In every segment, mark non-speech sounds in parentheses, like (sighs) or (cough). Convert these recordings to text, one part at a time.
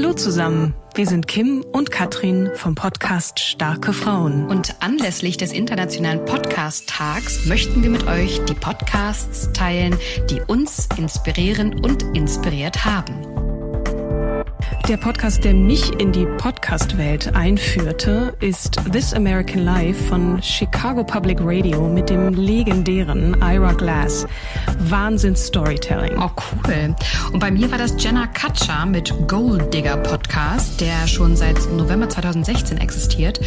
Hallo zusammen, wir sind Kim und Katrin vom Podcast Starke Frauen. Und anlässlich des Internationalen Podcast-Tags möchten wir mit euch die Podcasts teilen, die uns inspirieren und inspiriert haben. Der Podcast, der mich in die Podcast-Welt einführte, ist This American Life von Chicago Public Radio mit dem legendären Ira Glass. Wahnsinns Storytelling. Oh, cool. Und bei mir war das Jenna Katscher mit Gold Digger Podcast, der schon seit November 2016 existiert,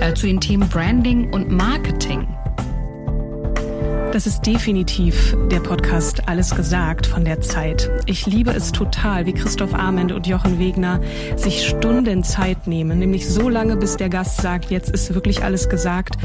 äh, zu den Themen Branding und Marketing. Das ist definitiv der Podcast Alles gesagt von der Zeit. Ich liebe es total, wie Christoph Arment und Jochen Wegner sich Stunden Zeit nehmen, nämlich so lange, bis der Gast sagt, jetzt ist wirklich alles gesagt.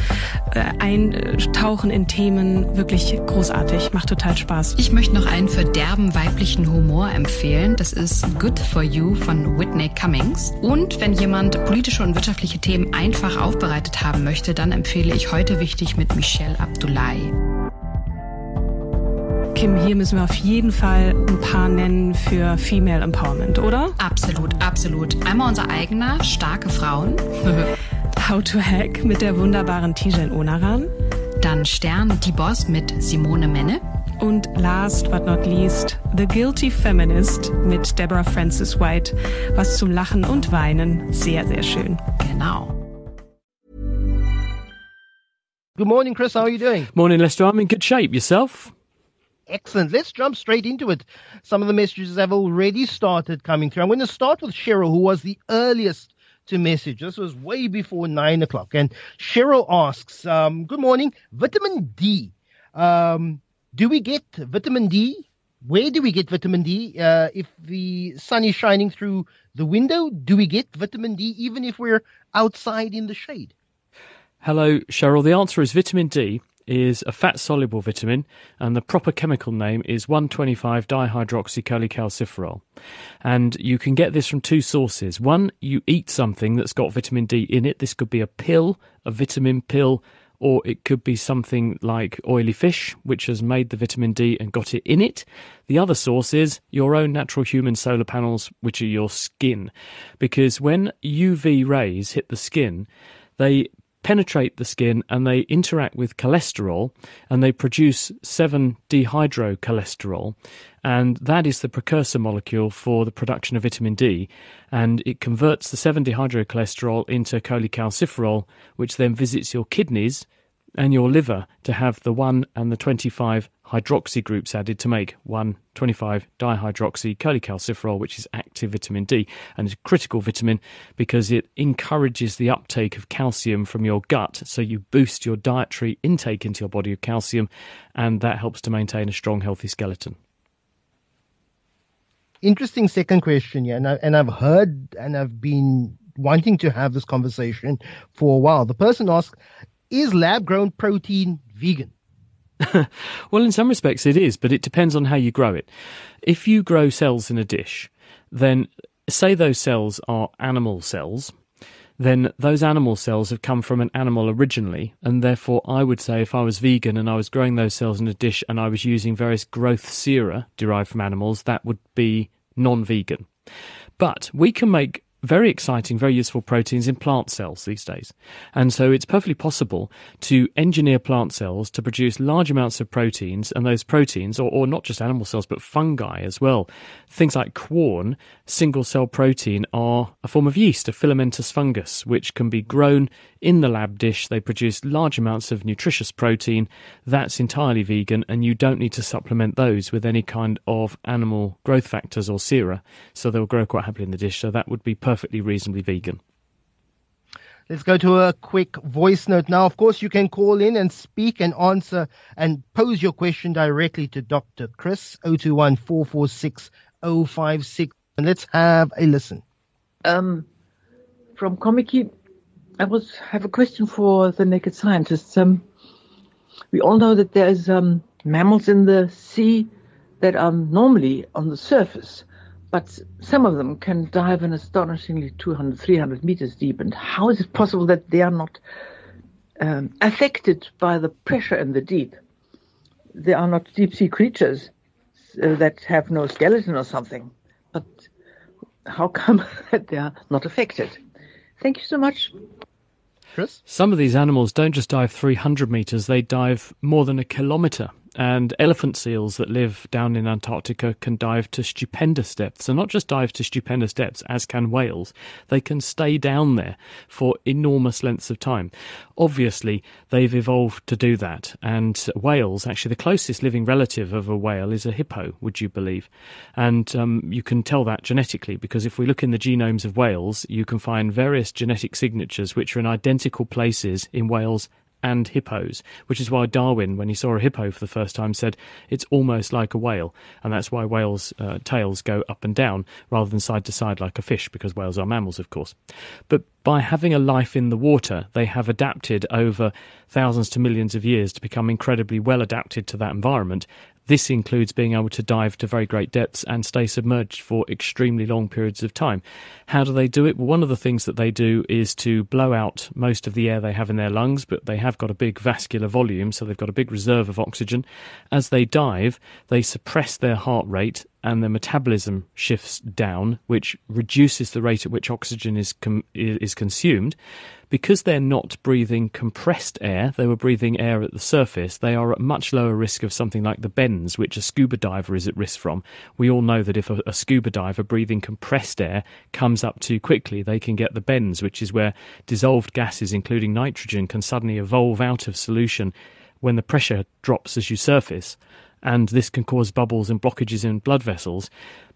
Äh, eintauchen in Themen, wirklich großartig, macht total Spaß. Ich möchte noch einen für derben weiblichen Humor empfehlen. Das ist Good for You von Whitney Cummings. Und wenn jemand politische und wirtschaftliche Themen einfach aufbereitet haben möchte, dann empfehle ich heute wichtig mit Michelle Abdullahi. Kim, hier müssen wir auf jeden Fall ein paar nennen für Female Empowerment, oder? Absolut, absolut. Einmal unser eigener, starke Frauen. (laughs) How to Hack mit der wunderbaren Tijen Onaran. Dann Stern, die Boss mit Simone Menne. Und last but not least, The Guilty Feminist mit Deborah Francis White. Was zum Lachen und Weinen. Sehr, sehr schön. Genau. Good morning, Chris. How are you doing? Morning, Lester. I'm in good shape. Yourself? Excellent. Let's jump straight into it. Some of the messages have already started coming through. I'm going to start with Cheryl, who was the earliest to message. This was way before nine o'clock. And Cheryl asks, um, Good morning. Vitamin D. Um, do we get vitamin D? Where do we get vitamin D? Uh, if the sun is shining through the window, do we get vitamin D even if we're outside in the shade? Hello, Cheryl. The answer is vitamin D is a fat soluble vitamin, and the proper chemical name is 125 dihydroxycholecalciferol. And you can get this from two sources. One, you eat something that's got vitamin D in it. This could be a pill, a vitamin pill, or it could be something like oily fish, which has made the vitamin D and got it in it. The other source is your own natural human solar panels, which are your skin. Because when UV rays hit the skin, they penetrate the skin and they interact with cholesterol and they produce 7 dehydrocholesterol. And that is the precursor molecule for the production of vitamin D. And it converts the 7 dehydrocholesterol into cholecalciferol, which then visits your kidneys and your liver to have the 1 and the 25 hydroxy groups added to make 1 25 dihydroxy cholecalciferol, which is active vitamin D and is a critical vitamin because it encourages the uptake of calcium from your gut. So you boost your dietary intake into your body of calcium, and that helps to maintain a strong, healthy skeleton. Interesting second question, yeah, and, I, and I've heard and I've been wanting to have this conversation for a while. The person asks, is lab grown protein vegan? (laughs) well, in some respects it is, but it depends on how you grow it. If you grow cells in a dish, then say those cells are animal cells, then those animal cells have come from an animal originally, and therefore I would say if I was vegan and I was growing those cells in a dish and I was using various growth sera derived from animals, that would be non vegan. But we can make very exciting, very useful proteins in plant cells these days. And so it's perfectly possible to engineer plant cells to produce large amounts of proteins, and those proteins, or, or not just animal cells, but fungi as well. Things like Quorn, single cell protein, are a form of yeast, a filamentous fungus, which can be grown in the lab dish. They produce large amounts of nutritious protein. That's entirely vegan, and you don't need to supplement those with any kind of animal growth factors or sera. So they'll grow quite happily in the dish. So that would be perfectly reasonably vegan. Let's go to a quick voice note now. Of course, you can call in and speak and answer and pose your question directly to Dr. Chris, 021 446 056. And let's have a listen. Um, from Comic I was have a question for the naked scientists. Um, we all know that there's um, mammals in the sea that are normally on the surface, but some of them can dive in astonishingly 200, 300 meters deep. And how is it possible that they are not um, affected by the pressure in the deep? They are not deep sea creatures uh, that have no skeleton or something. But how come (laughs) that they are not affected? Thank you so much. Chris? Some of these animals don't just dive 300 meters, they dive more than a kilometer and elephant seals that live down in Antarctica can dive to stupendous depths. And not just dive to stupendous depths, as can whales. They can stay down there for enormous lengths of time. Obviously, they've evolved to do that. And whales, actually, the closest living relative of a whale is a hippo, would you believe? And um, you can tell that genetically because if we look in the genomes of whales, you can find various genetic signatures which are in identical places in whales and hippos, which is why Darwin, when he saw a hippo for the first time, said it's almost like a whale. And that's why whales' uh, tails go up and down rather than side to side like a fish, because whales are mammals, of course. But by having a life in the water, they have adapted over thousands to millions of years to become incredibly well adapted to that environment this includes being able to dive to very great depths and stay submerged for extremely long periods of time. How do they do it? Well, one of the things that they do is to blow out most of the air they have in their lungs, but they have got a big vascular volume, so they've got a big reserve of oxygen. As they dive, they suppress their heart rate and their metabolism shifts down, which reduces the rate at which oxygen is com- is consumed. Because they're not breathing compressed air, they were breathing air at the surface. They are at much lower risk of something like the bends, which a scuba diver is at risk from. We all know that if a, a scuba diver breathing compressed air comes up too quickly, they can get the bends, which is where dissolved gases, including nitrogen, can suddenly evolve out of solution when the pressure drops as you surface and this can cause bubbles and blockages in blood vessels.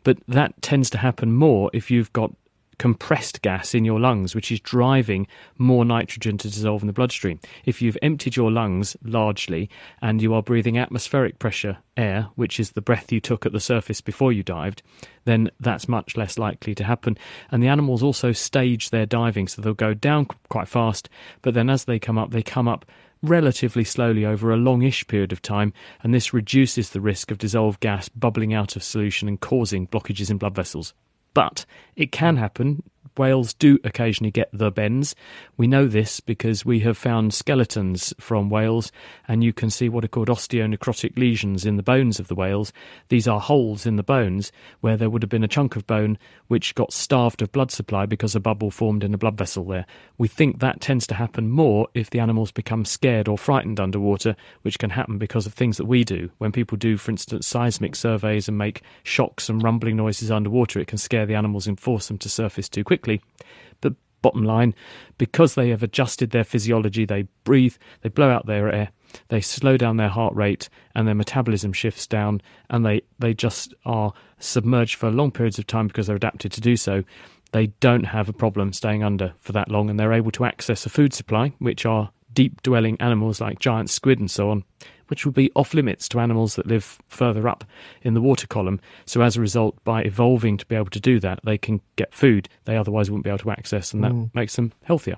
But that tends to happen more if you've got compressed gas in your lungs, which is driving more nitrogen to dissolve in the bloodstream. If you've emptied your lungs largely and you are breathing atmospheric pressure air, which is the breath you took at the surface before you dived, then that's much less likely to happen. And the animals also stage their diving, so they'll go down quite fast, but then as they come up, they come up relatively slowly over a longish period of time, and this reduces the risk of dissolved gas bubbling out of solution and causing blockages in blood vessels. But it can happen whales do occasionally get the bends. We know this because we have found skeletons from whales, and you can see what are called osteonecrotic lesions in the bones of the whales. These are holes in the bones where there would have been a chunk of bone which got starved of blood supply because a bubble formed in a blood vessel there. We think that tends to happen more if the animals become scared or frightened underwater, which can happen because of things that we do. When people do, for instance, seismic surveys and make shocks and rumbling noises underwater, it can scare the animals and force them to surface too quickly quickly. But bottom line, because they have adjusted their physiology, they breathe, they blow out their air, they slow down their heart rate, and their metabolism shifts down, and they, they just are submerged for long periods of time because they're adapted to do so. They don't have a problem staying under for that long, and they're able to access a food supply, which are deep dwelling animals like giant squid and so on, which would be off limits to animals that live further up in the water column. So, as a result, by evolving to be able to do that, they can get food they otherwise wouldn't be able to access, and that mm. makes them healthier.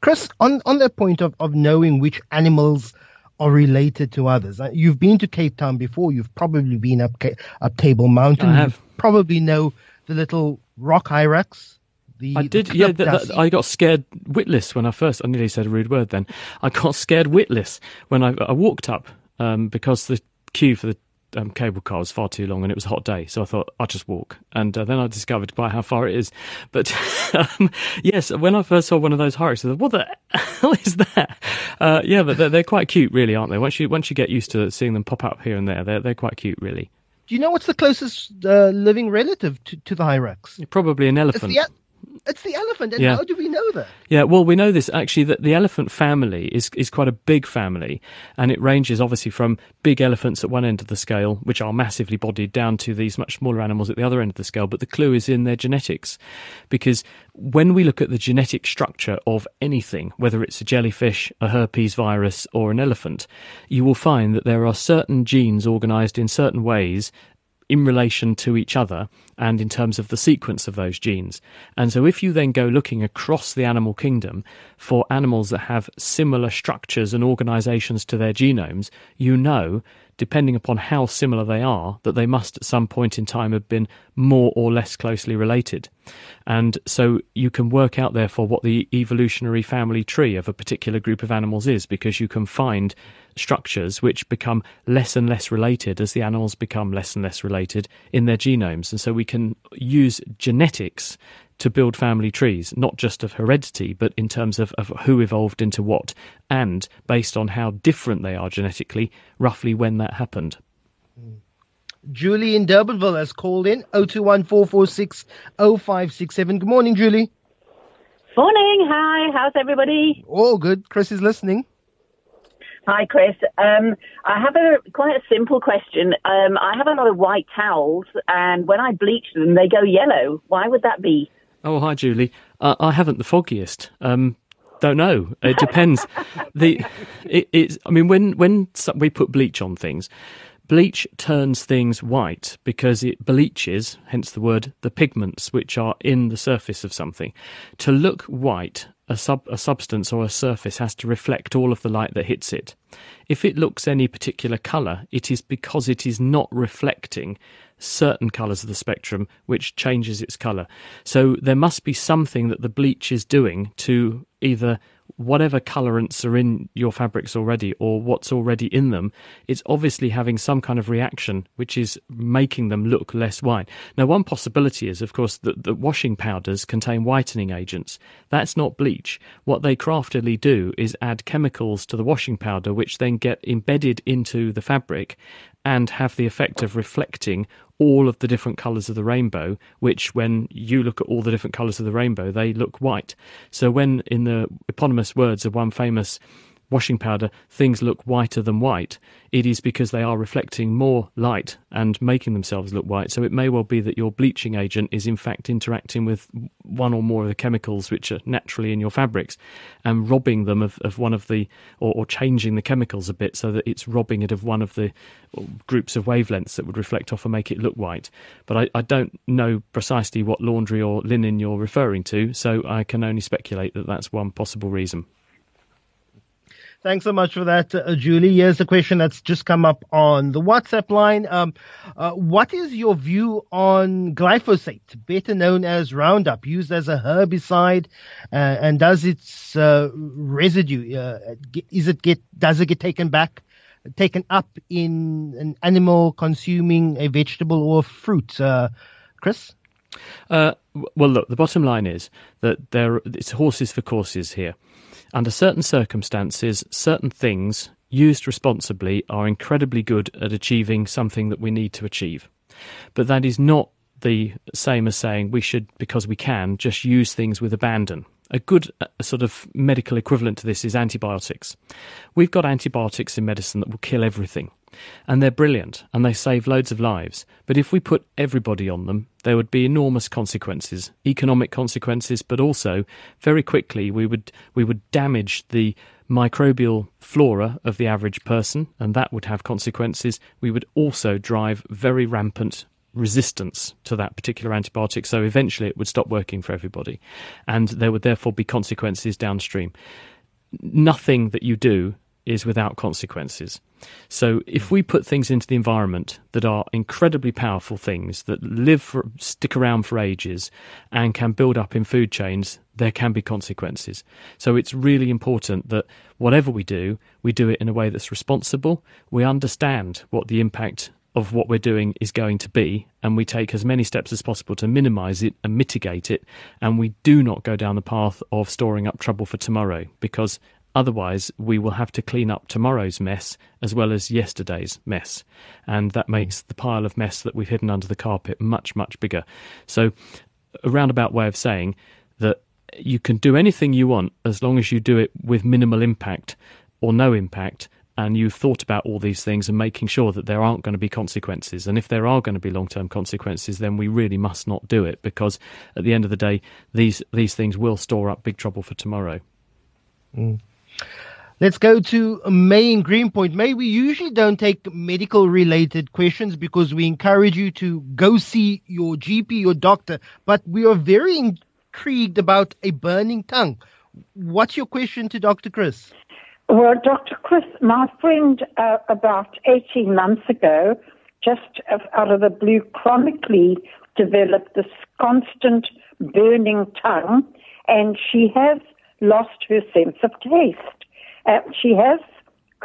Chris, on, on that point of, of knowing which animals are related to others, uh, you've been to Cape Town before, you've probably been up, up Table Mountain, I have. You probably know the little rock hyrax the, I did, yeah. I got scared witless when I first. I nearly said a rude word. Then I got scared witless when I, I walked up um, because the queue for the um, cable car was far too long and it was a hot day. So I thought I'll just walk. And uh, then I discovered quite how far it is. But (laughs) um, yes, when I first saw one of those hyrax, I thought, what the (laughs) hell is that? Uh, yeah, but they're, they're, quite cute, really, aren't they? Once you once you get used to seeing them pop up here and there, they're they're quite cute, really. Do you know what's the closest uh, living relative to, to the hyrax? Probably an elephant. It's the, it's the elephant, and yeah. how do we know that? Yeah, well, we know this actually that the elephant family is is quite a big family, and it ranges obviously from big elephants at one end of the scale, which are massively bodied, down to these much smaller animals at the other end of the scale. But the clue is in their genetics, because when we look at the genetic structure of anything, whether it's a jellyfish, a herpes virus, or an elephant, you will find that there are certain genes organised in certain ways in relation to each other and in terms of the sequence of those genes. And so, if you then go looking across the animal kingdom for animals that have similar structures and organizations to their genomes, you know depending upon how similar they are, that they must at some point in time have been more or less closely related. And so you can work out, therefore, what the evolutionary family tree of a particular group of animals is, because you can find structures which become less and less related as the animals become less and less related in their genomes. And so we can use genetics to build family trees, not just of heredity, but in terms of, of who evolved into what, and based on how different they are genetically, roughly when that happened. Julie in Durbanville has called in 0214460567. Good morning, Julie. Morning. Hi. How's everybody? All good. Chris is listening. Hi, Chris. Um, I have a quite a simple question. Um, I have a lot of white towels, and when I bleach them, they go yellow. Why would that be? Oh, hi, Julie. Uh, I haven't the foggiest. Um, don't know. It depends. (laughs) the it, it's. I mean, when when we put bleach on things, bleach turns things white because it bleaches, hence the word, the pigments which are in the surface of something. To look white, a sub a substance or a surface has to reflect all of the light that hits it. If it looks any particular color, it is because it is not reflecting certain colours of the spectrum, which changes its colour. So there must be something that the bleach is doing to either whatever colorants are in your fabrics already or what's already in them, it's obviously having some kind of reaction which is making them look less white. Now, one possibility is, of course, that, that washing powders contain whitening agents. That's not bleach. What they craftily do is add chemicals to the washing powder, which then get embedded into the fabric and have the effect of reflecting all of the different colours of the rainbow, which when you look at all the different colours of the rainbow, they look white. So when in the eponymous words of one famous washing powder, things look whiter than white, it is because they are reflecting more light and making themselves look white. So it may well be that your bleaching agent is in fact interacting with one or more of the chemicals which are naturally in your fabrics and robbing them of, of one of the, or, or changing the chemicals a bit so that it's robbing it of one of the groups of wavelengths that would reflect off and make it look white. But I, I don't know precisely what laundry or linen you're referring to, so I can only speculate that that's one possible reason. Thanks so much for that, uh, Julie. Here's a question that's just come up on the WhatsApp line. Um, uh, what is your view on glyphosate, better known as Roundup, used as a herbicide, uh, and does its uh, residue uh, is it get does it get taken back, taken up in an animal consuming a vegetable or fruit? Uh, Chris. well, look, the bottom line is that there it's horses for courses here. Under certain circumstances, certain things used responsibly are incredibly good at achieving something that we need to achieve. But that is not the same as saying we should, because we can, just use things with abandon. A good uh, sort of medical equivalent to this is antibiotics. We've got antibiotics in medicine that will kill everything. And they're brilliant and they save loads of lives. But if we put everybody on them, there would be enormous consequences, economic consequences, but also very quickly we would we would damage the microbial flora of the average person, and that would have consequences. We would also drive very rampant resistance to that particular antibiotic, so eventually it would stop working for everybody, and there would therefore be consequences downstream. Nothing that you do is without consequences. So if hmm. we put things into the environment that are incredibly powerful things that live for, stick around for ages and can build up in food chains, there can be consequences. So it's really important that whatever we do, we do it in a way that's responsible. We understand what the impact of what we're doing is going to be, and we take as many steps as possible to minimize it and mitigate it. And we do not go down the path of storing up trouble for tomorrow because Otherwise, we will have to clean up tomorrow's mess as well as yesterday's mess. And that hmm. makes the pile of mess that we've hidden under the carpet much, much bigger. So, a roundabout way of saying that you can do anything you want as long as you do it with minimal impact or no impact. And you've thought about all these things and making sure that there aren't going to be consequences. And if there are going to be long term consequences, then we really must not do it because at the end of the day, these, these things will store up big trouble for tomorrow. Mm. Let's go to May in Greenpoint. May, we usually don't take medical related questions because we encourage you to go see your GP, your doctor, but we are very intrigued about a burning tongue. What's your question to Dr. Chris? Well, Dr. Chris, my friend uh, about 18 months ago, just out of the blue, chronically developed this constant burning tongue, and she has lost her sense of taste. Uh, she has,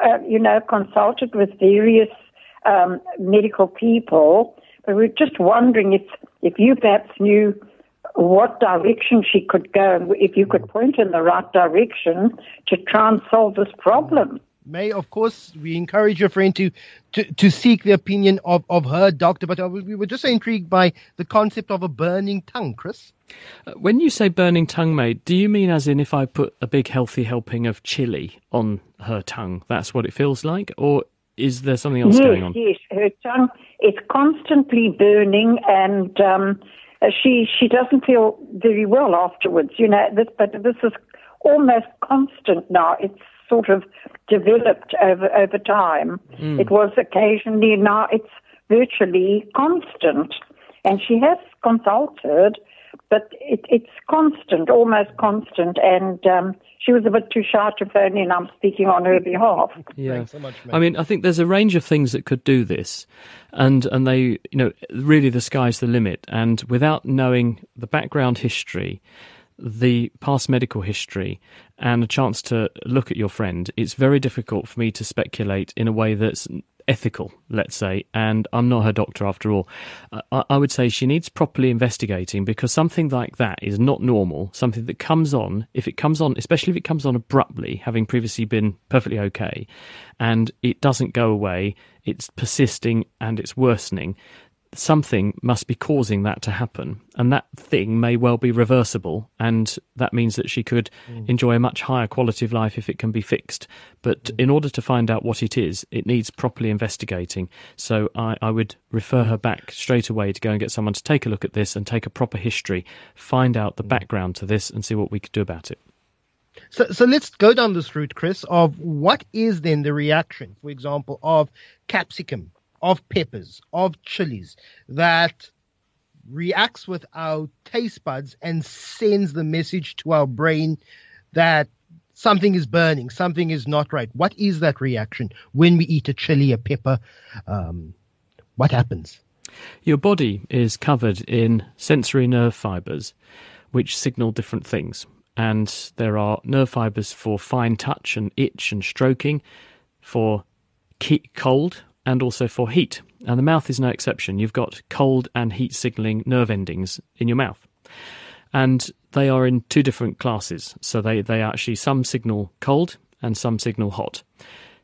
uh, you know, consulted with various um, medical people, but we're just wondering if, if you perhaps knew what direction she could go, if you could point in the right direction to try and solve this problem. May, of course, we encourage your friend to, to, to seek the opinion of, of her doctor, but uh, we were just intrigued by the concept of a burning tongue, Chris. Uh, when you say burning tongue, mate, do you mean as in if I put a big healthy helping of chili on her tongue, that's what it feels like? Or is there something else yes, going on? Yes, her tongue is constantly burning and um, she she doesn't feel very well afterwards. You know, this, but this is almost constant now. It's sort of developed over over time. Mm. It was occasionally, now it's virtually constant. And she has consulted, but it, it's constant, almost constant. And um, she was a bit too shy to phone in. I'm speaking on her behalf. Yeah, so much, I mean, I think there's a range of things that could do this, and and they, you know, really the sky's the limit. And without knowing the background history the past medical history and a chance to look at your friend, it's very difficult for me to speculate in a way that's ethical, let's say, and I'm not her doctor after all. Uh, I, I, would say she needs properly investigating because something like that is not normal. Something that comes on, if it comes on, especially if it comes on abruptly, having previously been perfectly okay, and it doesn't go away, it's persisting and it's worsening something must be causing that to happen. And that thing may well be reversible. And that means that she could mm. enjoy a much higher quality of life if it can be fixed. But mm. in order to find out what it is, it needs properly investigating. So I, I, would refer her back straight away to go and get someone to take a look at this and take a proper history, find out the mm. background to this, and see what we could do about it. So, so let's go down this route, Chris, of what is then the reaction, for example, of capsicum of peppers, of chilies that reacts with our taste buds and sends the message to our brain that something is burning, something is not right. What is that reaction when we eat a chili, a pepper? Um, what happens? Your body is covered in sensory nerve fibers which signal different things. And there are nerve fibers for fine touch and itch and stroking, for cold, and also for heat. And the mouth is no exception. You've got cold and heat signaling nerve endings in your mouth. And they are in two different classes. So they, they actually, some signal cold and some signal hot.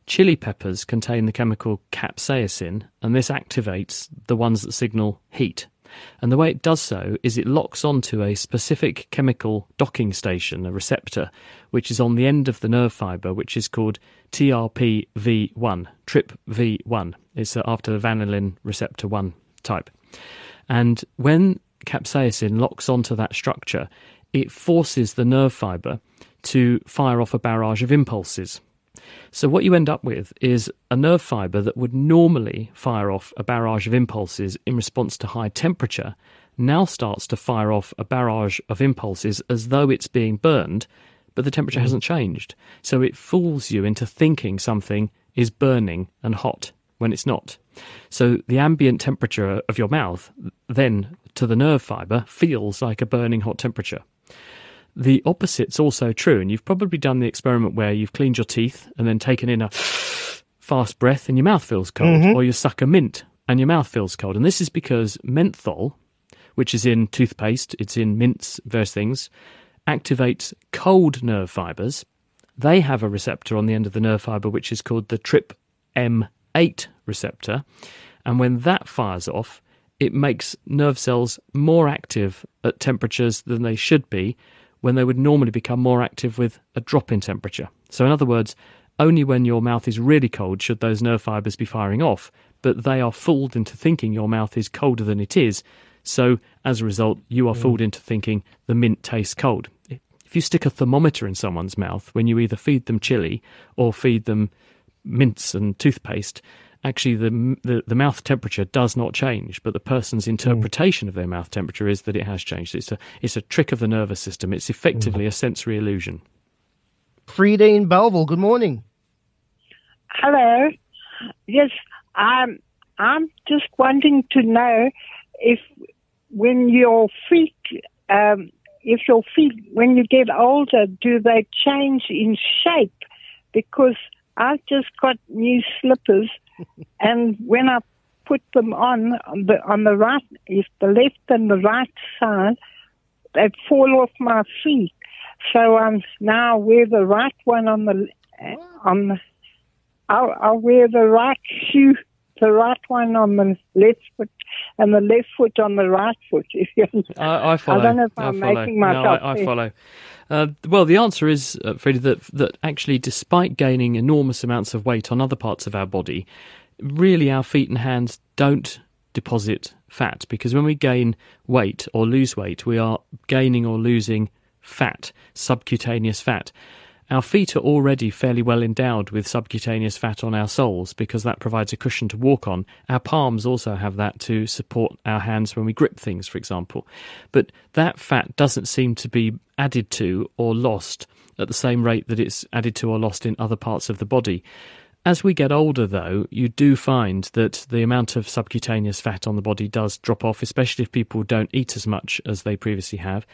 Chili peppers contain the chemical capsaicin, and this activates the ones that signal heat. And the way it does so is it locks onto a specific chemical docking station, a receptor, which is on the end of the nerve fibre, which is called TRPV1, TRPV1. It's after the vanilloid receptor 1 type. And when capsaicin locks onto that structure, it forces the nerve fibre to fire off a barrage of impulses. So, what you end up with is a nerve fibre that would normally fire off a barrage of impulses in response to high temperature now starts to fire off a barrage of impulses as though it's being burned, but the temperature mm. hasn't changed. So, it fools you into thinking something is burning and hot when it's not. So, the ambient temperature of your mouth then to the nerve fibre feels like a burning hot temperature. The opposite's also true, and you've probably done the experiment where you've cleaned your teeth and then taken in a (sighs) fast breath and your mouth feels cold, mm-hmm. or you suck a mint and your mouth feels cold. And this is because menthol, which is in toothpaste, it's in mints, various things, activates cold nerve fibers. They have a receptor on the end of the nerve fiber, which is called the TRIP M8 receptor. And when that fires off, it makes nerve cells more active at temperatures than they should be when they would normally become more active with a drop in temperature. So, in other words, only when your mouth is really cold should those nerve fibers be firing off, but they are fooled into thinking your mouth is colder than it is. So, as a result, you are mm. fooled into thinking the mint tastes cold. If you stick a thermometer in someone's mouth when you either feed them chili or feed them mints and toothpaste, actually the, the, the mouth temperature does not change, but the person's interpretation mm. of their mouth temperature is that it has changed. It's a it's a trick of the nervous system. It's effectively mm. a sensory illusion. Frida in Bellville. Good morning. Hello. Yes, I'm. I'm just wanting to know if, when your feet, um, if your feet, when you get older, do they change in shape? Because I've just got new slippers, and when I put them on on the on the right, if the left and the right side, they fall off my feet. So I'm now wear the right one on the on the. I'll, I'll wear the right shoe, the right one on the left foot, and the left foot on the right foot. If you, I, I follow. I don't know if I'm making myself no, I, I follow. Uh, well, the answer is, uh, Frida, that that actually, despite gaining enormous amounts of weight on other parts of our body, really our feet and hands don't deposit fat because when we gain weight or lose weight, we are gaining or losing fat, subcutaneous fat. Our feet are already fairly well endowed with subcutaneous fat on our soles because that provides a cushion to walk on. Our palms also have that to support our hands when we grip things, for example. But that fat doesn't seem to be added to or lost at the same rate that it's added to or lost in other parts of the body. As we get older, though, you do find that the amount of subcutaneous fat on the body does drop off, especially if people don't eat as much as they previously have.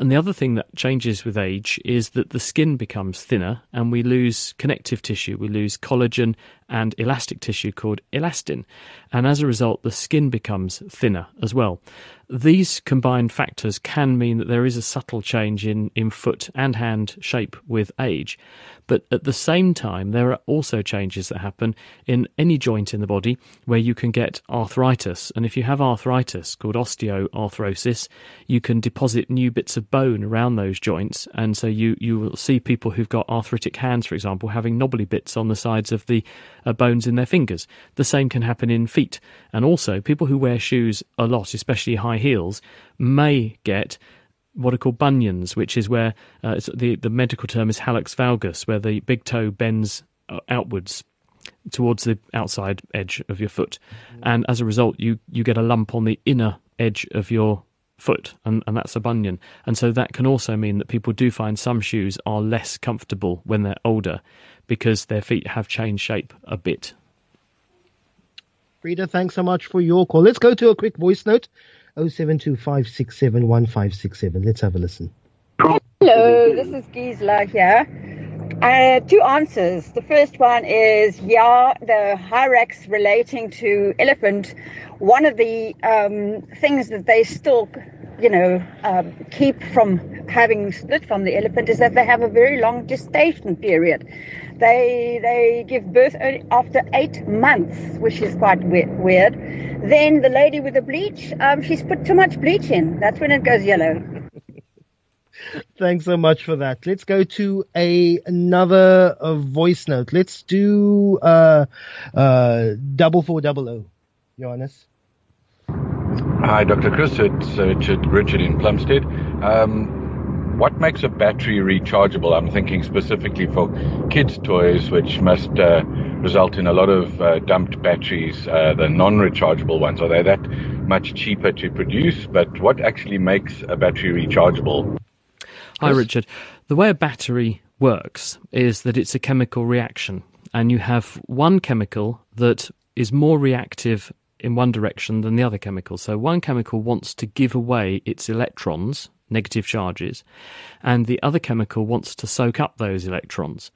And the other thing that changes with age is that the skin becomes thinner and we lose connective tissue. We lose collagen and elastic tissue called elastin. And as a result, the skin becomes thinner as well. These combined factors can mean that there is a subtle change in, in foot and hand shape with age. But at the same time, there are also changes that happen in any joint in the body where you can get arthritis. And if you have arthritis called osteoarthrosis, you can deposit new bits of bone around those joints. And so you, you will see people who've got arthritic hands, for example, having knobbly bits on the sides of the uh, bones in their fingers. The same can happen in feet. And also, people who wear shoes a lot, especially high heels, may get what are called bunions, which is where uh, the the medical term is hallux valgus, where the big toe bends uh, outwards towards the outside edge of your foot, and as a result, you you get a lump on the inner edge of your foot, and, and that's a bunion. And so that can also mean that people do find some shoes are less comfortable when they're older because their feet have changed shape a bit. Frida, thanks so much for your call. Let's go to a quick voice note. 0725671567. Let's have a listen. Hello, this is Gisela here. Uh, two answers. The first one is yeah, the hyrax relating to elephant. One of the um, things that they still, you know, um, keep from having split from the elephant is that they have a very long gestation period. They they give birth only after eight months, which is quite we- weird. Then the lady with the bleach, um, she's put too much bleach in. That's when it goes yellow. (laughs) Thanks so much for that. Let's go to a another uh, voice note. Let's do uh, uh, double four double O. Johannes. Hi, Dr. Chris. It's uh, Richard, Richard in Plumstead. Um, what makes a battery rechargeable? I'm thinking specifically for kids' toys, which must uh, result in a lot of uh, dumped batteries, uh, the non-rechargeable ones. Are they that much cheaper to produce? But what actually makes a battery rechargeable? Hi, Richard. The way a battery works is that it's a chemical reaction, and you have one chemical that is more reactive in one direction than the other chemical. So, one chemical wants to give away its electrons, negative charges, and the other chemical wants to soak up those electrons.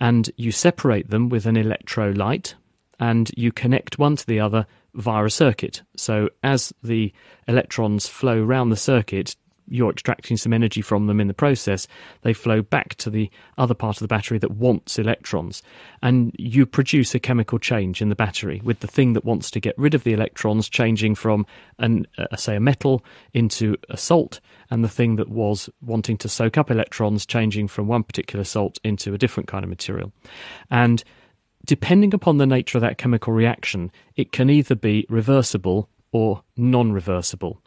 And you separate them with an electrolyte, and you connect one to the other via a circuit. So, as the electrons flow round the circuit, you're extracting some energy from them in the process, they flow back to the other part of the battery that wants electrons. And you produce a chemical change in the battery with the thing that wants to get rid of the electrons changing from, an, uh, say, a metal into a salt, and the thing that was wanting to soak up electrons changing from one particular salt into a different kind of material. And depending upon the nature of that chemical reaction, it can either be reversible or non reversible.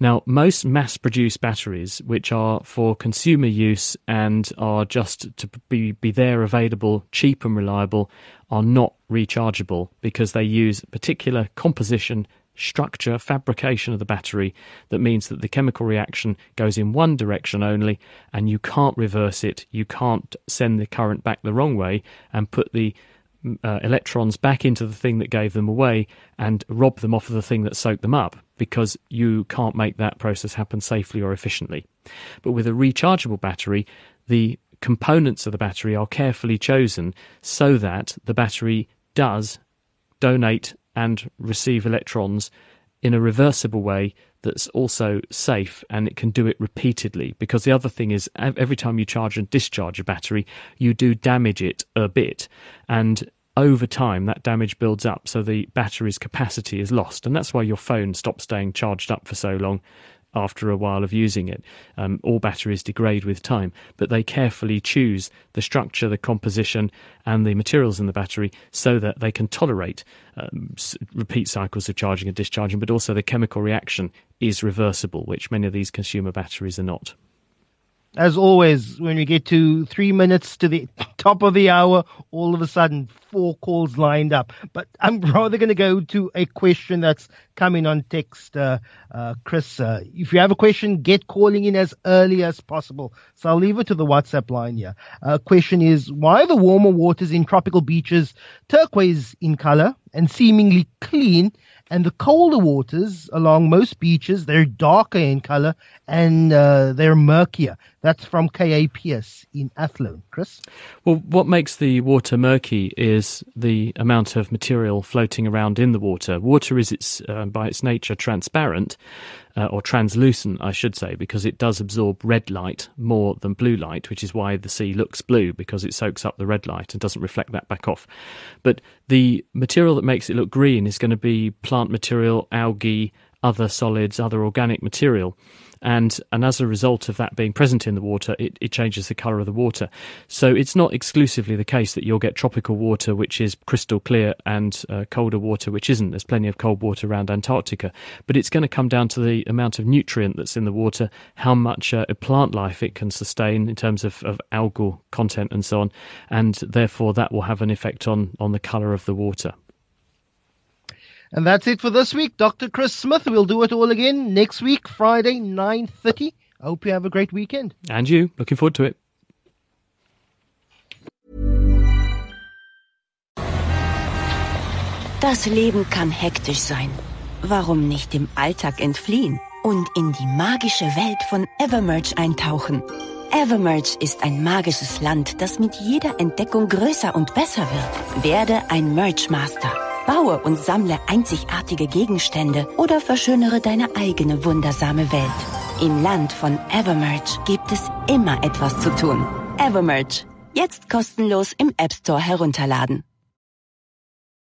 Now, most mass produced batteries, which are for consumer use and are just to be, be there available, cheap and reliable, are not rechargeable because they use particular composition structure, fabrication of the battery that means that the chemical reaction goes in one direction only and you can't reverse it. You can't send the current back the wrong way and put the uh, electrons back into the thing that gave them away and rob them off of the thing that soaked them up because you can't make that process happen safely or efficiently. But with a rechargeable battery, the components of the battery are carefully chosen so that the battery does donate and receive electrons in a reversible way that's also safe and it can do it repeatedly. Because the other thing is, every time you charge and discharge a battery, you do damage it a bit. And over time, that damage builds up, so the battery's capacity is lost. And that's why your phone stops staying charged up for so long after a while of using it. Um, all batteries degrade with time, but they carefully choose the structure, the composition, and the materials in the battery so that they can tolerate um, repeat cycles of charging and discharging, but also the chemical reaction is reversible, which many of these consumer batteries are not as always, when we get to three minutes to the (laughs) top of the hour, all of a sudden four calls lined up. But I'm (laughs) rather going to go to a question that's coming on text, uh, uh, Chris. Uh, if you have a question, get calling in as early as possible. So I'll leave it to the WhatsApp line here. Uh, question is, why the warmer waters in tropical beaches turquoise in color and seemingly clean and the colder waters along most beaches, they're darker in color and uh, they're murkier. That's from KAPS in Athlone. Chris? Well, what makes the water murky is the amount of material floating around in the water. Water is its, uh, by its nature transparent, uh, or translucent, I should say, because it does absorb red light more than blue light, which is why the sea looks blue because it soaks up the red light and doesn't reflect that back off. But the material that makes it look green is going to be plant material, algae, other solids, other organic material and and as a result of that being present in the water, it, it changes the colour of the water. So it's not exclusively the case that you'll get tropical water which is crystal clear and uh, colder water which isn't. There's plenty of cold water around Antarctica, but it's going to come down to the amount of nutrient that's in the water, how much uh, plant life it can sustain in terms of, of algal content and so on, and therefore that will have an effect on on the colour of the water. And that's it for this week. Dr. Chris Smith will do it all again next week, Friday, 9.30. I hope you have a great weekend. And you. Looking forward to it. Das Leben kann hektisch sein. Warum nicht dem Alltag entfliehen und in die magische Welt von Evermerge eintauchen? Evermerge ist ein magisches Land, das mit jeder Entdeckung größer und besser wird. Werde ein Merge Master Baue und sammle einzigartige Gegenstände oder verschönere deine eigene wundersame Welt. Im Land von Evermerge gibt es immer etwas zu tun. Evermerge. Jetzt kostenlos im App Store herunterladen.